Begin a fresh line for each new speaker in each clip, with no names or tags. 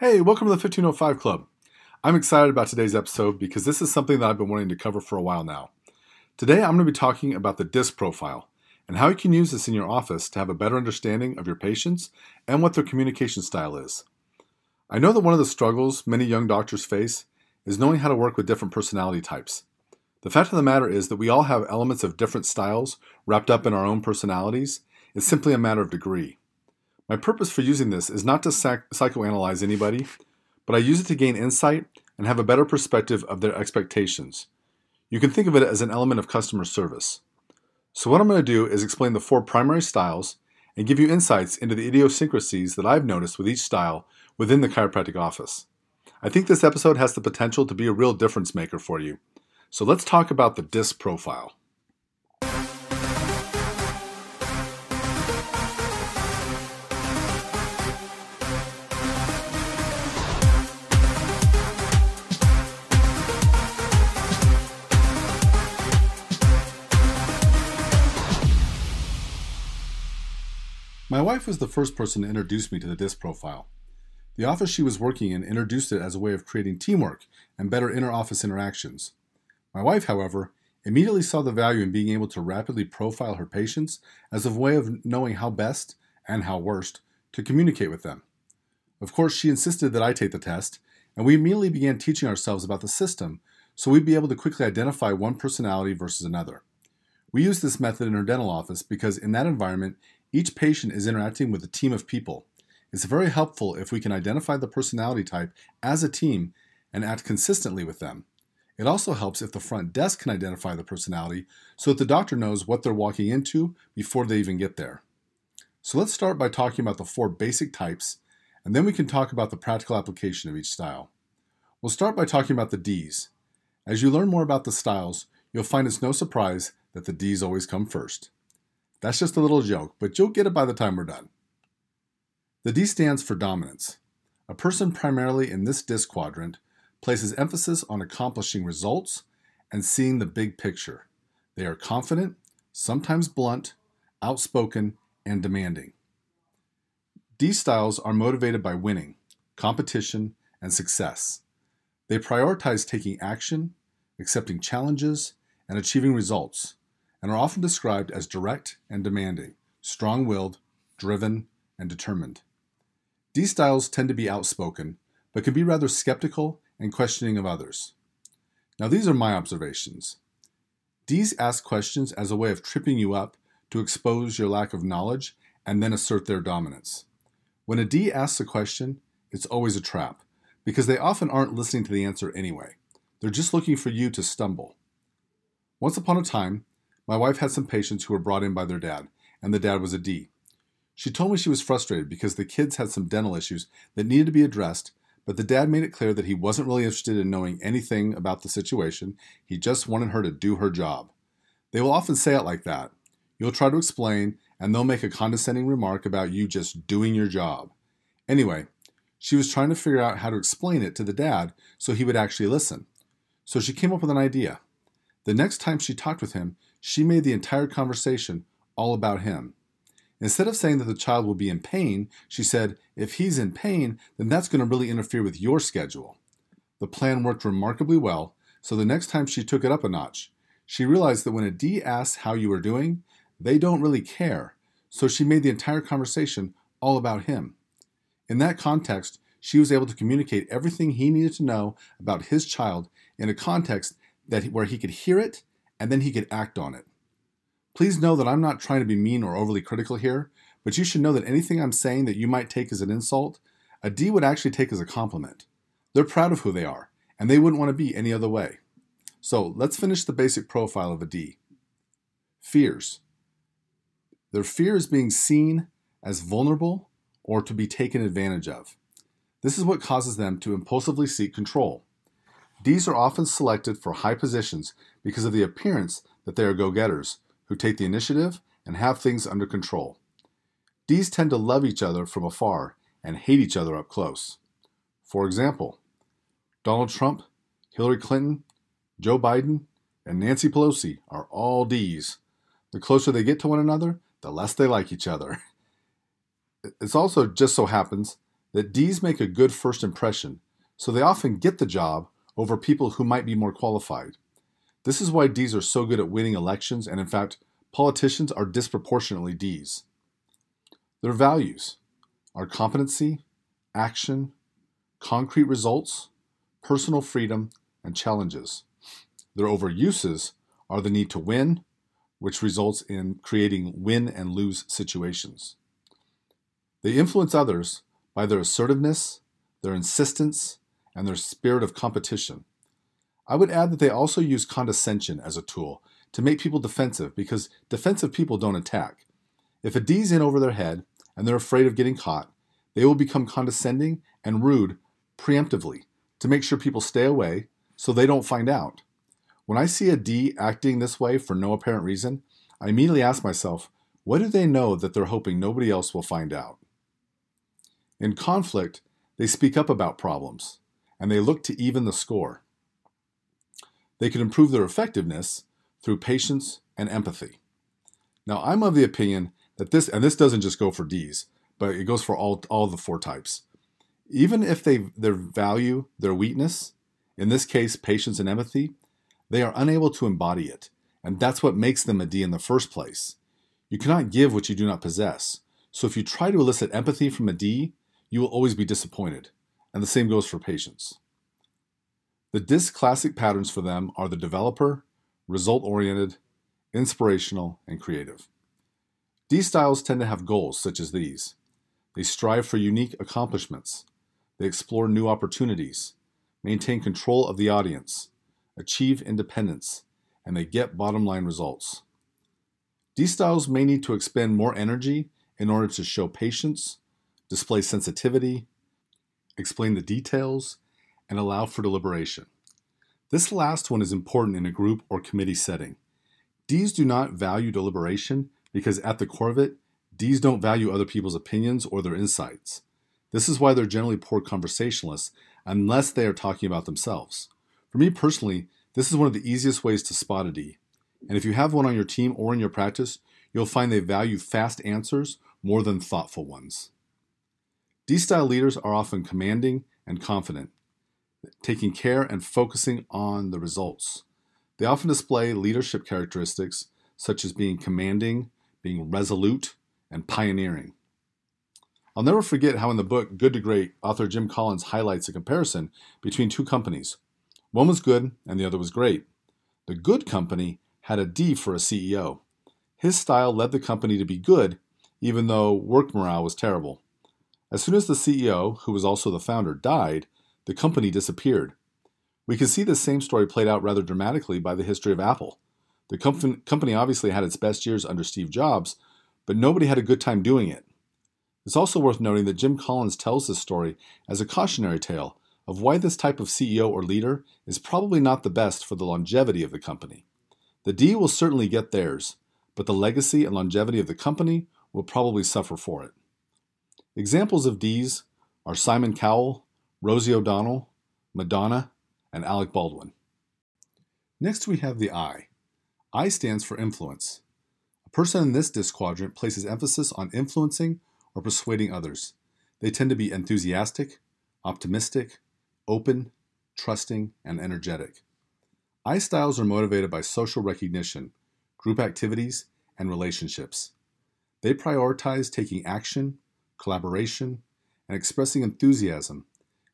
Hey, welcome to the 1505 Club. I'm excited about today's episode because this is something that I've been wanting to cover for a while now. Today, I'm going to be talking about the DISC profile and how you can use this in your office to have a better understanding of your patients and what their communication style is. I know that one of the struggles many young doctors face is knowing how to work with different personality types. The fact of the matter is that we all have elements of different styles wrapped up in our own personalities. It's simply a matter of degree. My purpose for using this is not to psych- psychoanalyze anybody, but I use it to gain insight and have a better perspective of their expectations. You can think of it as an element of customer service. So, what I'm going to do is explain the four primary styles and give you insights into the idiosyncrasies that I've noticed with each style within the chiropractic office. I think this episode has the potential to be a real difference maker for you. So, let's talk about the DISC profile. My wife was the first person to introduce me to the DISC profile. The office she was working in introduced it as a way of creating teamwork and better inter office interactions. My wife, however, immediately saw the value in being able to rapidly profile her patients as a way of knowing how best, and how worst, to communicate with them. Of course, she insisted that I take the test, and we immediately began teaching ourselves about the system so we'd be able to quickly identify one personality versus another. We used this method in her dental office because in that environment, each patient is interacting with a team of people. It's very helpful if we can identify the personality type as a team and act consistently with them. It also helps if the front desk can identify the personality so that the doctor knows what they're walking into before they even get there. So let's start by talking about the four basic types, and then we can talk about the practical application of each style. We'll start by talking about the Ds. As you learn more about the styles, you'll find it's no surprise that the Ds always come first. That's just a little joke, but you'll get it by the time we're done. The D stands for dominance. A person primarily in this disc quadrant places emphasis on accomplishing results and seeing the big picture. They are confident, sometimes blunt, outspoken, and demanding. D styles are motivated by winning, competition, and success. They prioritize taking action, accepting challenges, and achieving results, and are often described as direct and demanding, strong willed, driven, and determined. D styles tend to be outspoken, but can be rather skeptical and questioning of others. Now, these are my observations. Ds ask questions as a way of tripping you up to expose your lack of knowledge and then assert their dominance. When a D asks a question, it's always a trap because they often aren't listening to the answer anyway. They're just looking for you to stumble. Once upon a time, my wife had some patients who were brought in by their dad, and the dad was a D. She told me she was frustrated because the kids had some dental issues that needed to be addressed, but the dad made it clear that he wasn't really interested in knowing anything about the situation. He just wanted her to do her job. They will often say it like that. You'll try to explain, and they'll make a condescending remark about you just doing your job. Anyway, she was trying to figure out how to explain it to the dad so he would actually listen. So she came up with an idea. The next time she talked with him, she made the entire conversation all about him. Instead of saying that the child will be in pain, she said, if he's in pain, then that's going to really interfere with your schedule. The plan worked remarkably well, so the next time she took it up a notch, she realized that when a D asks how you are doing, they don't really care, so she made the entire conversation all about him. In that context, she was able to communicate everything he needed to know about his child in a context that where he could hear it and then he could act on it. Please know that I'm not trying to be mean or overly critical here, but you should know that anything I'm saying that you might take as an insult, a D would actually take as a compliment. They're proud of who they are, and they wouldn't want to be any other way. So let's finish the basic profile of a D. Fears. Their fear is being seen as vulnerable or to be taken advantage of. This is what causes them to impulsively seek control. Ds are often selected for high positions because of the appearance that they are go getters who take the initiative and have things under control. Ds tend to love each other from afar and hate each other up close. For example, Donald Trump, Hillary Clinton, Joe Biden, and Nancy Pelosi are all Ds. The closer they get to one another, the less they like each other. It also just so happens that D's make a good first impression, so they often get the job over people who might be more qualified. This is why D's are so good at winning elections, and in fact, politicians are disproportionately D's. Their values are competency, action, concrete results, personal freedom, and challenges. Their overuses are the need to win, which results in creating win and lose situations. They influence others by their assertiveness, their insistence, and their spirit of competition. I would add that they also use condescension as a tool to make people defensive because defensive people don't attack. If a D's in over their head and they're afraid of getting caught, they will become condescending and rude preemptively to make sure people stay away so they don't find out. When I see a D acting this way for no apparent reason, I immediately ask myself, what do they know that they're hoping nobody else will find out? In conflict, they speak up about problems and they look to even the score. They can improve their effectiveness through patience and empathy. Now, I'm of the opinion that this, and this doesn't just go for D's, but it goes for all, all the four types. Even if they their value their weakness, in this case, patience and empathy, they are unable to embody it, and that's what makes them a D in the first place. You cannot give what you do not possess. So if you try to elicit empathy from a D, you will always be disappointed. And the same goes for patients. The DISC classic patterns for them are the developer, result oriented, inspirational, and creative. D styles tend to have goals such as these. They strive for unique accomplishments. They explore new opportunities, maintain control of the audience, achieve independence, and they get bottom line results. D styles may need to expend more energy in order to show patience, display sensitivity, explain the details, and allow for deliberation. This last one is important in a group or committee setting. Ds do not value deliberation because at the core of it, Ds don't value other people's opinions or their insights. This is why they're generally poor conversationalists unless they are talking about themselves. For me personally, this is one of the easiest ways to spot a D. And if you have one on your team or in your practice, you'll find they value fast answers more than thoughtful ones. D style leaders are often commanding and confident, taking care and focusing on the results. They often display leadership characteristics such as being commanding, being resolute, and pioneering. I'll never forget how in the book Good to Great, author Jim Collins highlights a comparison between two companies. One was good and the other was great. The good company had a D for a CEO. His style led the company to be good, even though work morale was terrible. As soon as the CEO, who was also the founder, died, the company disappeared. We can see this same story played out rather dramatically by the history of Apple. The com- company obviously had its best years under Steve Jobs, but nobody had a good time doing it. It's also worth noting that Jim Collins tells this story as a cautionary tale of why this type of CEO or leader is probably not the best for the longevity of the company. The D will certainly get theirs, but the legacy and longevity of the company will probably suffer for it. Examples of Ds are Simon Cowell, Rosie O'Donnell, Madonna, and Alec Baldwin. Next, we have the I. I stands for influence. A person in this disc quadrant places emphasis on influencing or persuading others. They tend to be enthusiastic, optimistic, open, trusting, and energetic. I styles are motivated by social recognition, group activities, and relationships. They prioritize taking action collaboration, and expressing enthusiasm,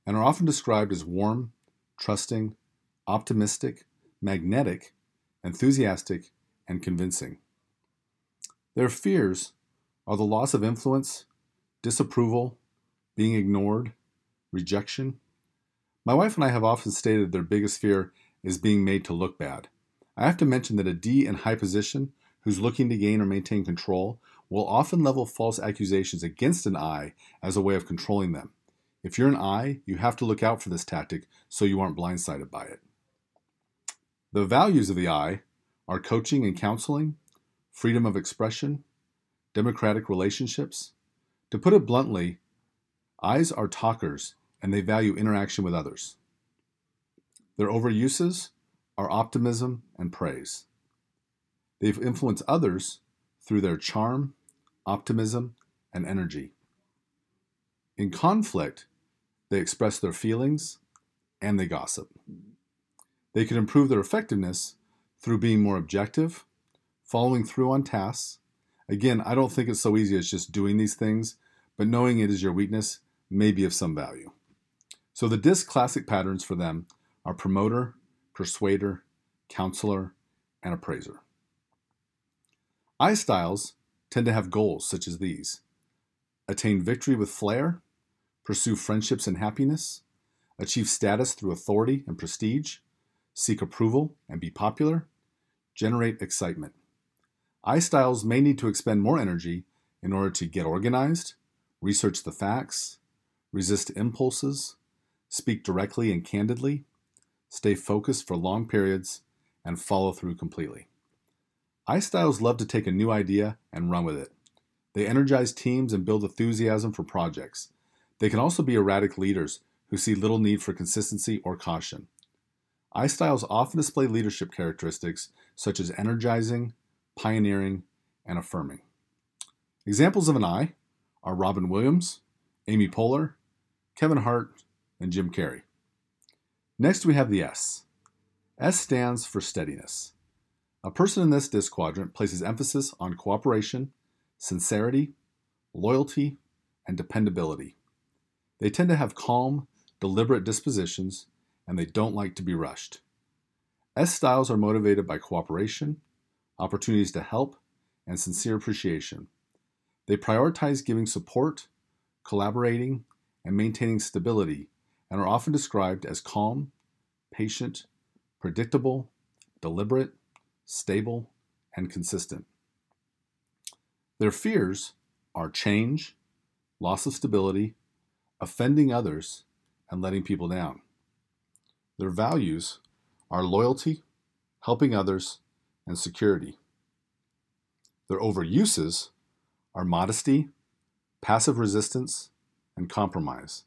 and are often described as warm, trusting, optimistic, magnetic, enthusiastic, and convincing. Their fears are the loss of influence, disapproval, being ignored, rejection. My wife and I have often stated their biggest fear is being made to look bad. I have to mention that a D in high position who's looking to gain or maintain control will often level false accusations against an I as a way of controlling them. If you're an I, you have to look out for this tactic so you aren't blindsided by it. The values of the I are coaching and counseling, freedom of expression, democratic relationships. To put it bluntly, I's are talkers and they value interaction with others. Their overuses are optimism and praise. They influence others through their charm, optimism, and energy. In conflict, they express their feelings and they gossip. They can improve their effectiveness through being more objective, following through on tasks. Again, I don't think it's so easy as just doing these things, but knowing it is your weakness may be of some value. So the DISC classic patterns for them are promoter, persuader, counselor, and appraiser. I styles tend to have goals such as these attain victory with flair, pursue friendships and happiness, achieve status through authority and prestige, seek approval and be popular, generate excitement. I styles may need to expend more energy in order to get organized, research the facts, resist impulses, speak directly and candidly, stay focused for long periods, and follow through completely. I styles love to take a new idea and run with it. They energize teams and build enthusiasm for projects. They can also be erratic leaders who see little need for consistency or caution. I styles often display leadership characteristics such as energizing, pioneering, and affirming. Examples of an I are Robin Williams, Amy Poehler, Kevin Hart, and Jim Carrey. Next, we have the S. S stands for steadiness. A person in this disc quadrant places emphasis on cooperation, sincerity, loyalty, and dependability. They tend to have calm, deliberate dispositions, and they don't like to be rushed. S styles are motivated by cooperation, opportunities to help, and sincere appreciation. They prioritize giving support, collaborating, and maintaining stability, and are often described as calm, patient, predictable, deliberate, stable, and consistent. Their fears are change, loss of stability, offending others, and letting people down. Their values are loyalty, helping others, and security. Their overuses are modesty, passive resistance, and compromise.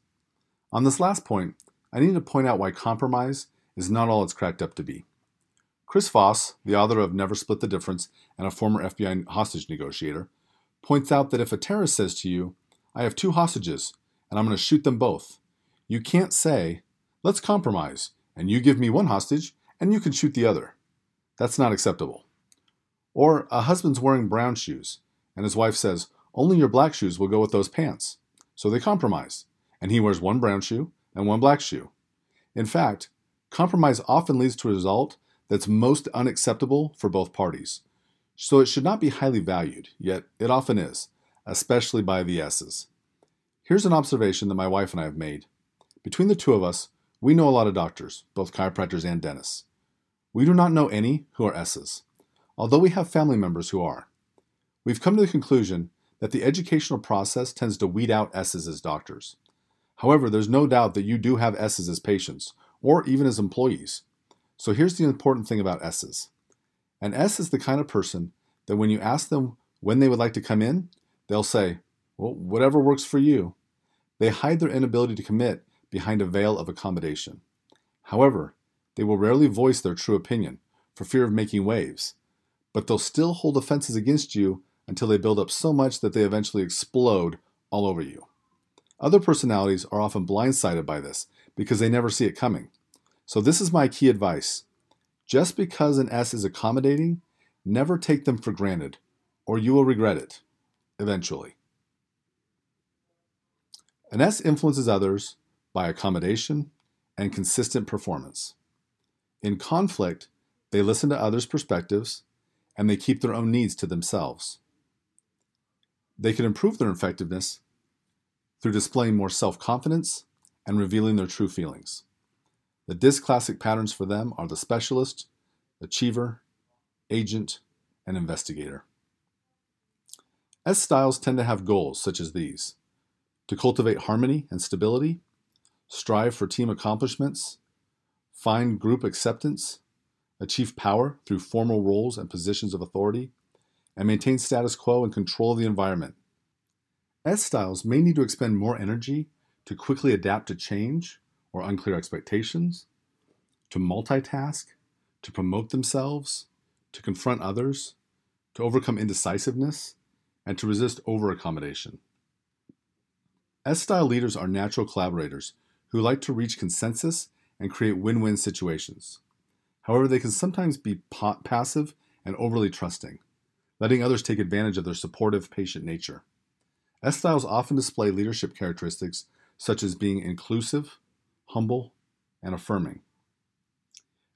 On this last point, I need to point out why compromise is not all it's cracked up to be. Chris Voss, the author of Never Split the Difference and a former FBI hostage negotiator, points out that if a terrorist says to you, I have two hostages and I'm going to shoot them both, you can't say, let's compromise and you give me one hostage and you can shoot the other. That's not acceptable. Or a husband's wearing brown shoes and his wife says, only your black shoes will go with those pants. So they compromise, and he wears one brown shoe and one black shoe. In fact, compromise often leads to a result that's most unacceptable for both parties. So it should not be highly valued, yet it often is, especially by the S's. Here's an observation that my wife and I have made. Between the two of us, we know a lot of doctors, both chiropractors and dentists. We do not know any who are S's, although we have family members who are. We've come to the conclusion that the educational process tends to weed out S's as doctors. However, there's no doubt that you do have S's as patients, or even as employees. So here's the important thing about S's. An S is the kind of person that when you ask them when they would like to come in, they'll say, well, whatever works for you. They hide their inability to commit behind a veil of accommodation. However, they will rarely voice their true opinion for fear of making waves, but they'll still hold offenses against you until they build up so much that they eventually explode all over you. Other personalities are often blindsided by this because they never see it coming. So, this is my key advice. Just because an S is accommodating, never take them for granted, or you will regret it eventually. An S influences others by accommodation and consistent performance. In conflict, they listen to others' perspectives and they keep their own needs to themselves. They can improve their effectiveness through displaying more self confidence and revealing their true feelings. The DISC classic patterns for them are the specialist, achiever, agent, and investigator. S styles tend to have goals such as these to cultivate harmony and stability, strive for team accomplishments, find group acceptance, achieve power through formal roles and positions of authority, and maintain status quo and control of the environment. S styles may need to expend more energy to quickly adapt to change or unclear expectations, to multitask, to promote themselves, to confront others, to overcome indecisiveness, and to resist overaccommodation. S style leaders are natural collaborators who like to reach consensus and create win win situations. However, they can sometimes be passive and overly trusting, letting others take advantage of their supportive, patient nature. S styles often display leadership characteristics such as being inclusive, humble, and affirming.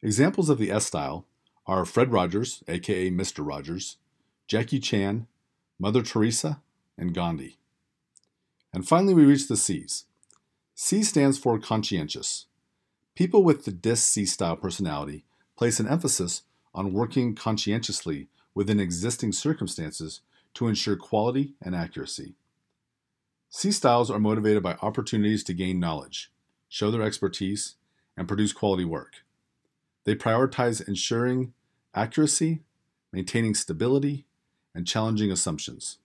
Examples of the S style are Fred Rogers, aka Mr. Rogers, Jackie Chan, Mother Teresa, and Gandhi. And finally, we reach the C's. C stands for conscientious. People with the DISC C style personality place an emphasis on working conscientiously within existing circumstances to ensure quality and accuracy. C styles are motivated by opportunities to gain knowledge, show their expertise, and produce quality work. They prioritize ensuring accuracy, maintaining stability, and challenging assumptions.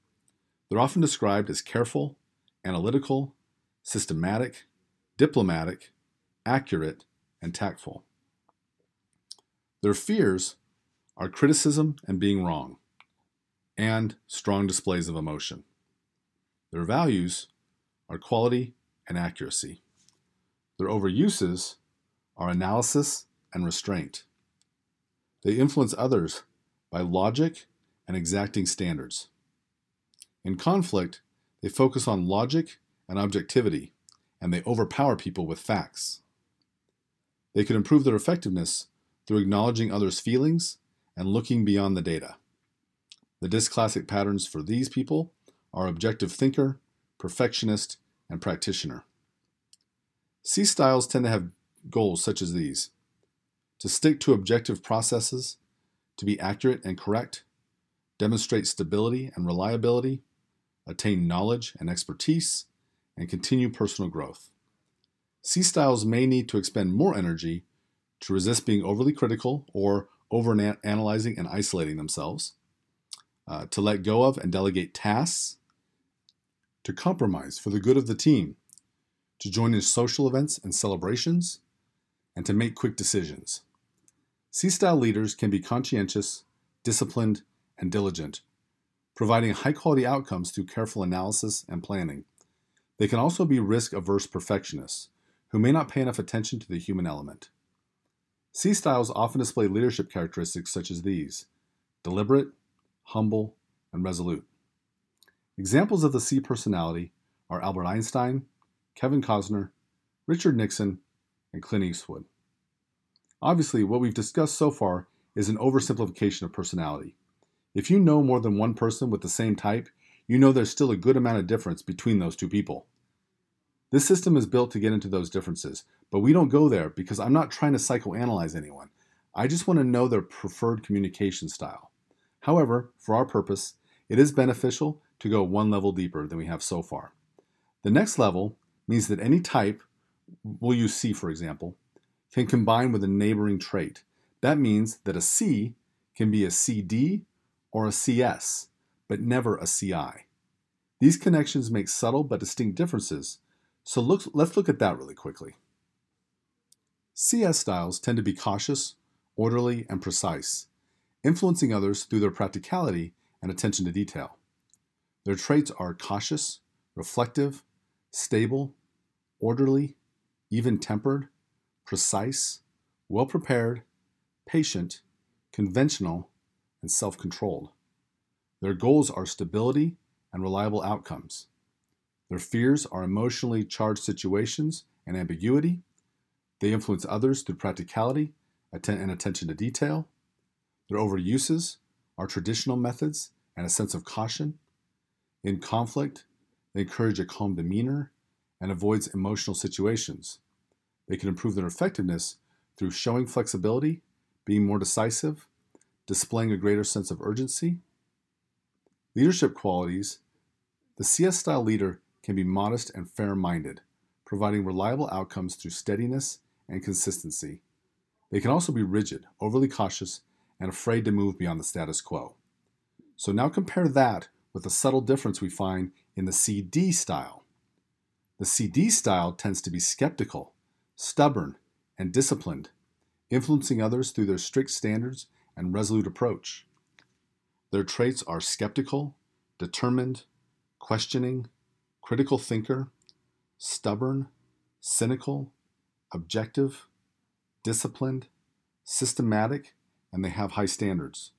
They're often described as careful, analytical, systematic, diplomatic, accurate, and tactful. Their fears are criticism and being wrong, and strong displays of emotion. Their values are quality and accuracy. Their overuses are analysis and restraint. They influence others by logic and exacting standards. In conflict, they focus on logic and objectivity, and they overpower people with facts. They can improve their effectiveness through acknowledging others' feelings and looking beyond the data. The DISC classic patterns for these people are objective thinker, perfectionist, and practitioner. C styles tend to have goals such as these to stick to objective processes, to be accurate and correct, demonstrate stability and reliability, attain knowledge and expertise, and continue personal growth. C styles may need to expend more energy to resist being overly critical or over analyzing and isolating themselves, uh, to let go of and delegate tasks, to compromise for the good of the team, to join in social events and celebrations, and to make quick decisions. C style leaders can be conscientious, disciplined, and diligent, providing high quality outcomes through careful analysis and planning. They can also be risk averse perfectionists who may not pay enough attention to the human element. C styles often display leadership characteristics such as these deliberate, humble, and resolute. Examples of the C personality are Albert Einstein, Kevin Costner, Richard Nixon, and Clint Eastwood. Obviously, what we've discussed so far is an oversimplification of personality. If you know more than one person with the same type, you know there's still a good amount of difference between those two people. This system is built to get into those differences, but we don't go there because I'm not trying to psychoanalyze anyone. I just want to know their preferred communication style. However, for our purpose, it is beneficial to go one level deeper than we have so far. The next level means that any type, we'll use C for example, can combine with a neighboring trait. That means that a C can be a CD or a CS, but never a CI. These connections make subtle but distinct differences, so look, let's look at that really quickly. CS styles tend to be cautious, orderly, and precise, influencing others through their practicality and attention to detail. Their traits are cautious, reflective, stable, orderly, even tempered, precise, well prepared, patient, conventional, and self controlled. Their goals are stability and reliable outcomes. Their fears are emotionally charged situations and ambiguity. They influence others through practicality and attention to detail. Their overuses are traditional methods and a sense of caution. In conflict, they encourage a calm demeanor and avoids emotional situations. They can improve their effectiveness through showing flexibility, being more decisive, displaying a greater sense of urgency. Leadership qualities the CS style leader can be modest and fair minded, providing reliable outcomes through steadiness and consistency. They can also be rigid, overly cautious, and afraid to move beyond the status quo. So now compare that with the subtle difference we find in the CD style. The CD style tends to be skeptical, stubborn, and disciplined, influencing others through their strict standards and resolute approach. Their traits are skeptical, determined, questioning, critical thinker, stubborn, cynical, objective, disciplined, systematic, and they have high standards.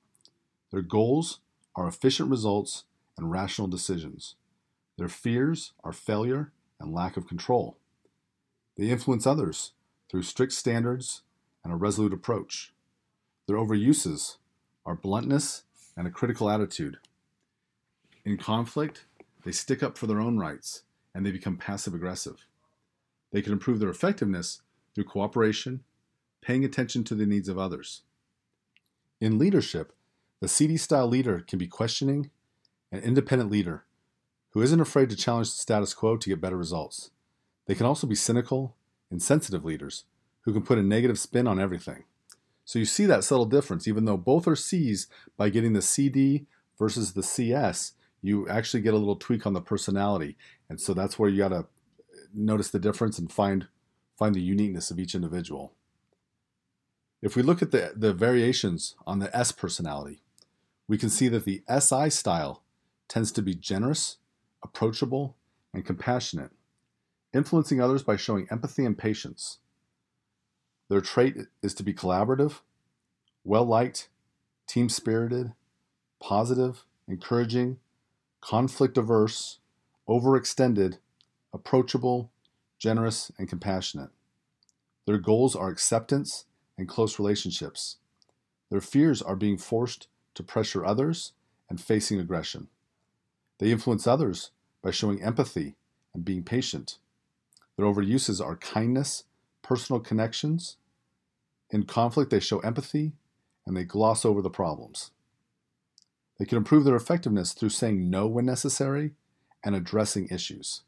Their goals are efficient results and rational decisions. Their fears are failure and lack of control. They influence others through strict standards and a resolute approach. Their overuses are bluntness and a critical attitude. In conflict, they stick up for their own rights and they become passive aggressive. They can improve their effectiveness through cooperation, paying attention to the needs of others. In leadership, the CD style leader can be questioning, an independent leader who isn't afraid to challenge the status quo to get better results. They can also be cynical, insensitive leaders who can put a negative spin on everything. So you see that subtle difference. Even though both are C's, by getting the CD versus the CS, you actually get a little tweak on the personality. And so that's where you got to uh, notice the difference and find find the uniqueness of each individual. If we look at the, the variations on the S personality, we can see that the SI style tends to be generous, approachable, and compassionate, influencing others by showing empathy and patience. Their trait is to be collaborative, well liked, team spirited, positive, encouraging, conflict averse, overextended, approachable, generous, and compassionate. Their goals are acceptance and close relationships. Their fears are being forced to pressure others and facing aggression. They influence others by showing empathy and being patient. Their overuses are kindness, personal connections. In conflict, they show empathy and they gloss over the problems. They can improve their effectiveness through saying no when necessary and addressing issues.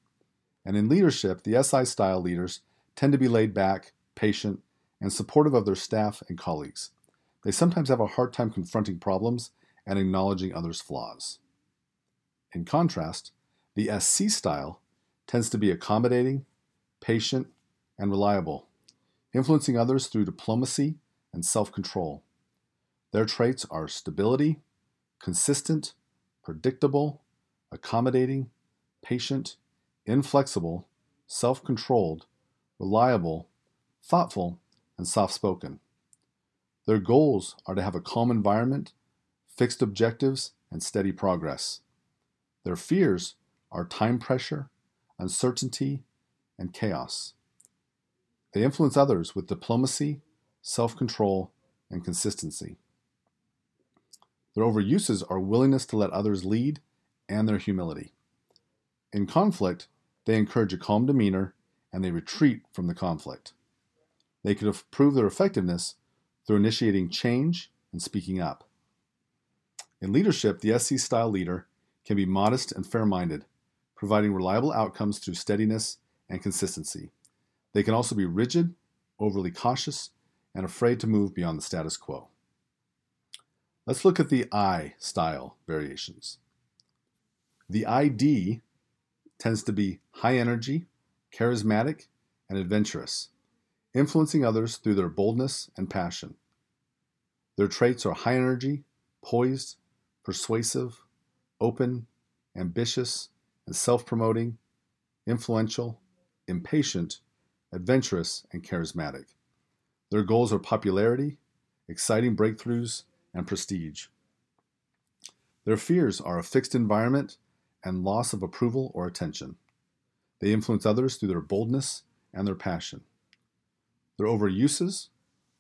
And in leadership, the SI style leaders tend to be laid back, patient, and supportive of their staff and colleagues. They sometimes have a hard time confronting problems and acknowledging others' flaws. In contrast, the SC style tends to be accommodating, patient, and reliable, influencing others through diplomacy and self control. Their traits are stability, consistent, predictable, accommodating, patient, inflexible, self controlled, reliable, thoughtful, and soft spoken. Their goals are to have a calm environment, fixed objectives, and steady progress. Their fears are time pressure, uncertainty, and chaos. They influence others with diplomacy, self control, and consistency. Their overuses are willingness to let others lead and their humility. In conflict, they encourage a calm demeanor and they retreat from the conflict. They can prove their effectiveness through initiating change and speaking up. In leadership, the SC style leader can be modest and fair minded, providing reliable outcomes through steadiness and consistency. They can also be rigid, overly cautious, and afraid to move beyond the status quo. Let's look at the I style variations. The ID tends to be high energy, charismatic, and adventurous, influencing others through their boldness and passion. Their traits are high energy, poised, persuasive, open, ambitious, and self promoting, influential, impatient, adventurous, and charismatic. Their goals are popularity, exciting breakthroughs, and prestige. Their fears are a fixed environment and loss of approval or attention. They influence others through their boldness and their passion. Their overuses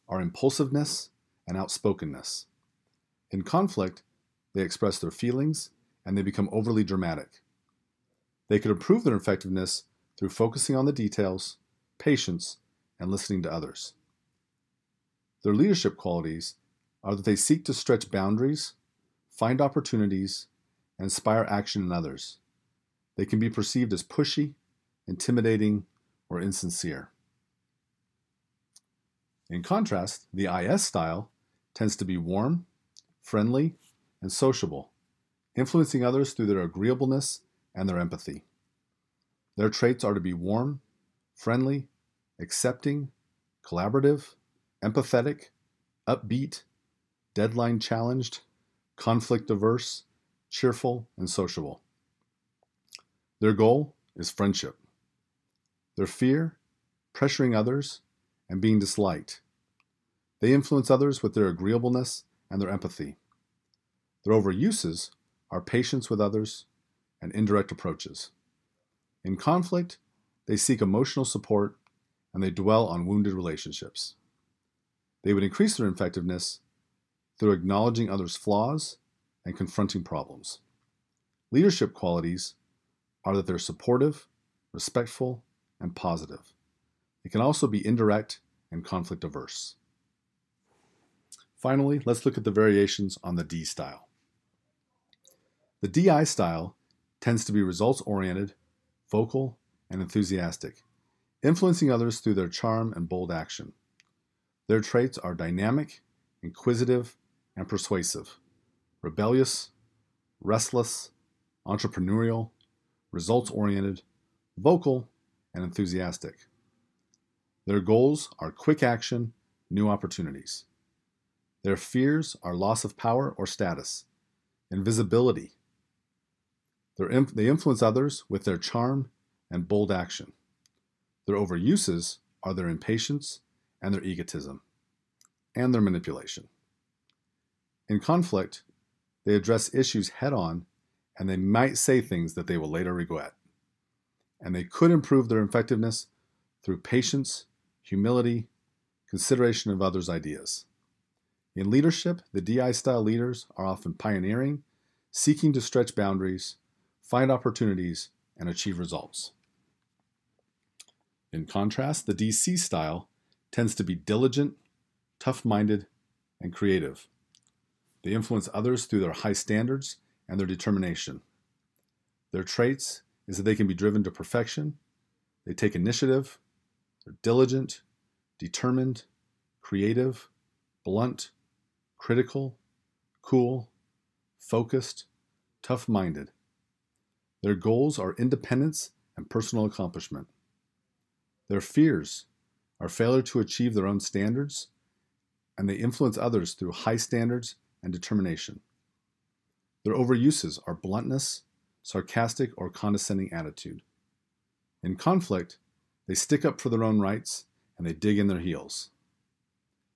are impulsiveness and outspokenness. In conflict, they express their feelings and they become overly dramatic. They could improve their effectiveness through focusing on the details, patience, and listening to others. Their leadership qualities are that they seek to stretch boundaries, find opportunities, and inspire action in others. They can be perceived as pushy, intimidating, or insincere. In contrast, the IS style tends to be warm, friendly, and sociable, influencing others through their agreeableness and their empathy. Their traits are to be warm, friendly, accepting, collaborative, empathetic, upbeat, deadline challenged, conflict averse, cheerful, and sociable. Their goal is friendship. their fear, pressuring others, and being disliked. They influence others with their agreeableness and their empathy. Their overuses are patience with others and indirect approaches. In conflict, they seek emotional support and they dwell on wounded relationships. They would increase their effectiveness through acknowledging others' flaws and confronting problems. Leadership qualities are that they're supportive, respectful, and positive. They can also be indirect and conflict averse. Finally, let's look at the variations on the D style. The DI style tends to be results oriented, vocal, and enthusiastic, influencing others through their charm and bold action. Their traits are dynamic, inquisitive, and persuasive, rebellious, restless, entrepreneurial, results oriented, vocal, and enthusiastic. Their goals are quick action, new opportunities. Their fears are loss of power or status, invisibility. Inf- they influence others with their charm and bold action. Their overuses are their impatience and their egotism, and their manipulation. In conflict, they address issues head on and they might say things that they will later regret. And they could improve their effectiveness through patience, humility, consideration of others' ideas. In leadership, the DI style leaders are often pioneering, seeking to stretch boundaries, find opportunities, and achieve results. In contrast, the DC style tends to be diligent, tough minded, and creative. They influence others through their high standards and their determination. Their traits is that they can be driven to perfection, they take initiative, they're diligent, determined, creative, blunt, critical, cool, focused, tough minded. Their goals are independence and personal accomplishment. Their fears are failure to achieve their own standards, and they influence others through high standards and determination. Their overuses are bluntness, sarcastic, or condescending attitude. In conflict, they stick up for their own rights and they dig in their heels.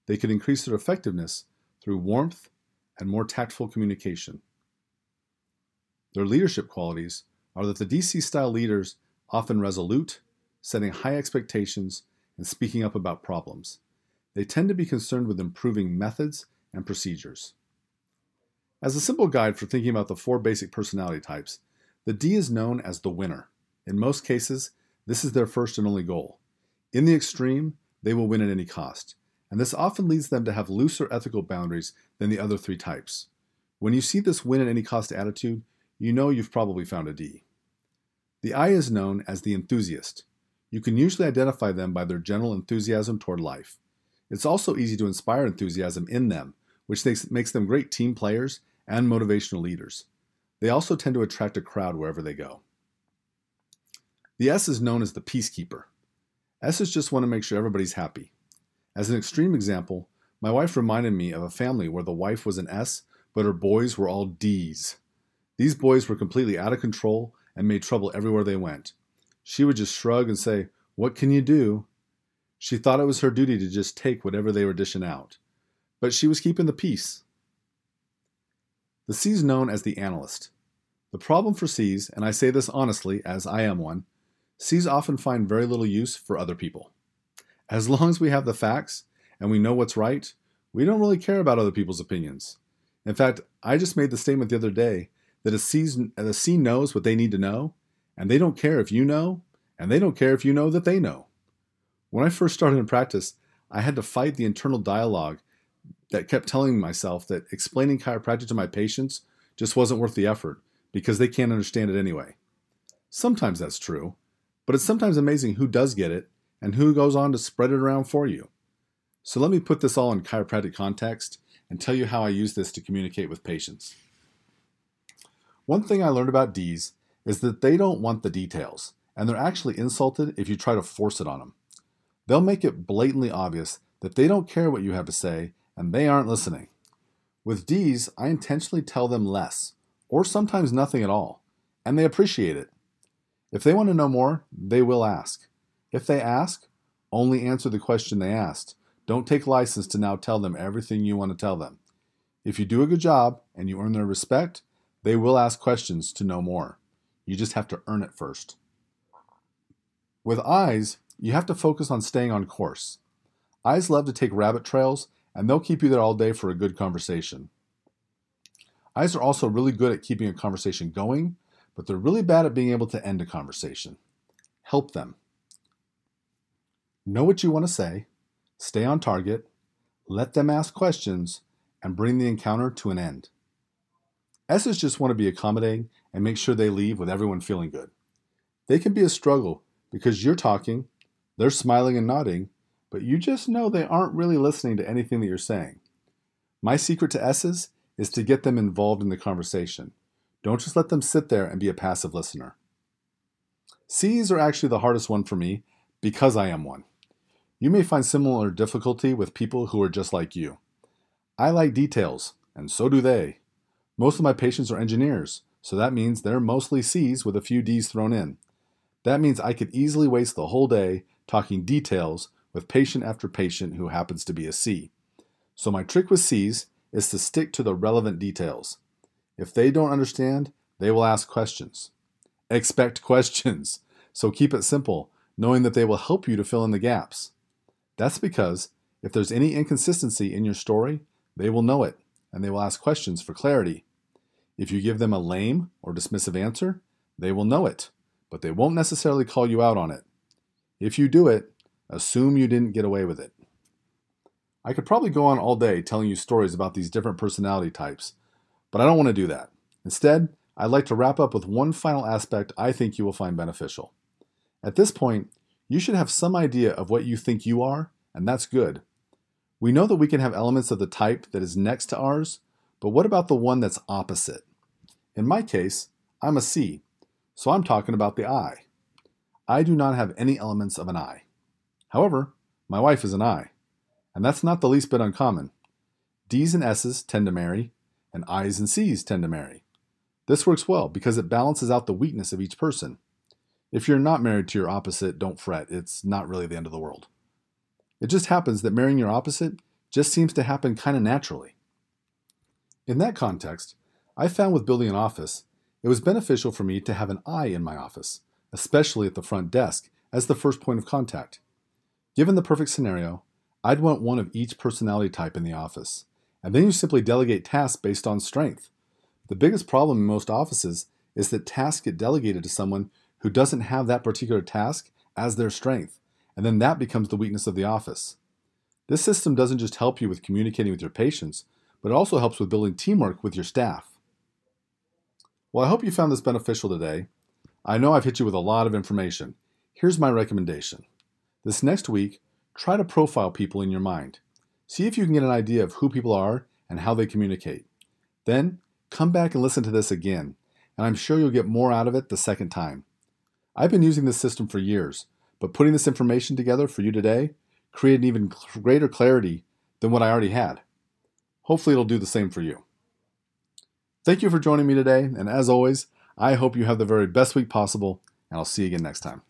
They could increase their effectiveness through warmth and more tactful communication. Their leadership qualities are that the DC style leaders often resolute, setting high expectations, and speaking up about problems. They tend to be concerned with improving methods and procedures. As a simple guide for thinking about the four basic personality types, the D is known as the winner. In most cases, this is their first and only goal. In the extreme, they will win at any cost, and this often leads them to have looser ethical boundaries than the other three types. When you see this win at any cost attitude, you know you've probably found a D. The I is known as the enthusiast. You can usually identify them by their general enthusiasm toward life. It's also easy to inspire enthusiasm in them, which makes them great team players and motivational leaders. They also tend to attract a crowd wherever they go. The S is known as the peacekeeper. S's just want to make sure everybody's happy. As an extreme example, my wife reminded me of a family where the wife was an S, but her boys were all D's. These boys were completely out of control and made trouble everywhere they went. She would just shrug and say, What can you do? She thought it was her duty to just take whatever they were dishing out. But she was keeping the peace. The C's known as the analyst. The problem for C's, and I say this honestly as I am one, C's often find very little use for other people. As long as we have the facts and we know what's right, we don't really care about other people's opinions. In fact, I just made the statement the other day that a, a C knows what they need to know, and they don't care if you know, and they don't care if you know that they know. When I first started in practice, I had to fight the internal dialogue that kept telling myself that explaining chiropractic to my patients just wasn't worth the effort because they can't understand it anyway. Sometimes that's true, but it's sometimes amazing who does get it and who goes on to spread it around for you. So let me put this all in chiropractic context and tell you how I use this to communicate with patients. One thing I learned about D's is that they don't want the details, and they're actually insulted if you try to force it on them. They'll make it blatantly obvious that they don't care what you have to say and they aren't listening. With D's, I intentionally tell them less, or sometimes nothing at all, and they appreciate it. If they want to know more, they will ask. If they ask, only answer the question they asked. Don't take license to now tell them everything you want to tell them. If you do a good job and you earn their respect, they will ask questions to know more. You just have to earn it first. With I's, you have to focus on staying on course. I's love to take rabbit trails, and they'll keep you there all day for a good conversation. I's are also really good at keeping a conversation going, but they're really bad at being able to end a conversation. Help them. Know what you want to say, stay on target, let them ask questions, and bring the encounter to an end. S's just want to be accommodating and make sure they leave with everyone feeling good. They can be a struggle because you're talking, they're smiling and nodding, but you just know they aren't really listening to anything that you're saying. My secret to S's is to get them involved in the conversation. Don't just let them sit there and be a passive listener. C's are actually the hardest one for me because I am one. You may find similar difficulty with people who are just like you. I like details, and so do they. Most of my patients are engineers, so that means they're mostly C's with a few D's thrown in. That means I could easily waste the whole day talking details with patient after patient who happens to be a C. So my trick with C's is to stick to the relevant details. If they don't understand, they will ask questions. Expect questions. So keep it simple, knowing that they will help you to fill in the gaps. That's because if there's any inconsistency in your story, they will know it and they will ask questions for clarity. If you give them a lame or dismissive answer, they will know it, but they won't necessarily call you out on it. If you do it, assume you didn't get away with it. I could probably go on all day telling you stories about these different personality types, but I don't want to do that. Instead, I'd like to wrap up with one final aspect I think you will find beneficial. At this point, you should have some idea of what you think you are, and that's good. We know that we can have elements of the type that is next to ours, but what about the one that's opposite? In my case, I'm a C, so I'm talking about the I. I do not have any elements of an I. However, my wife is an I, and that's not the least bit uncommon. D's and S's tend to marry, and I's and C's tend to marry. This works well because it balances out the weakness of each person. If you're not married to your opposite, don't fret. It's not really the end of the world. It just happens that marrying your opposite just seems to happen kind of naturally. In that context, I found with building an office, it was beneficial for me to have an I in my office, especially at the front desk, as the first point of contact. Given the perfect scenario, I'd want one of each personality type in the office, and then you simply delegate tasks based on strength. The biggest problem in most offices is that tasks get delegated to someone who doesn't have that particular task as their strength, and then that becomes the weakness of the office. This system doesn't just help you with communicating with your patients, but it also helps with building teamwork with your staff. Well, I hope you found this beneficial today. I know I've hit you with a lot of information. Here's my recommendation. This next week, try to profile people in your mind. See if you can get an idea of who people are and how they communicate. Then, come back and listen to this again, and I'm sure you'll get more out of it the second time. I've been using this system for years, but putting this information together for you today created even greater clarity than what I already had. Hopefully, it'll do the same for you. Thank you for joining me today, and as always, I hope you have the very best week possible, and I'll see you again next time.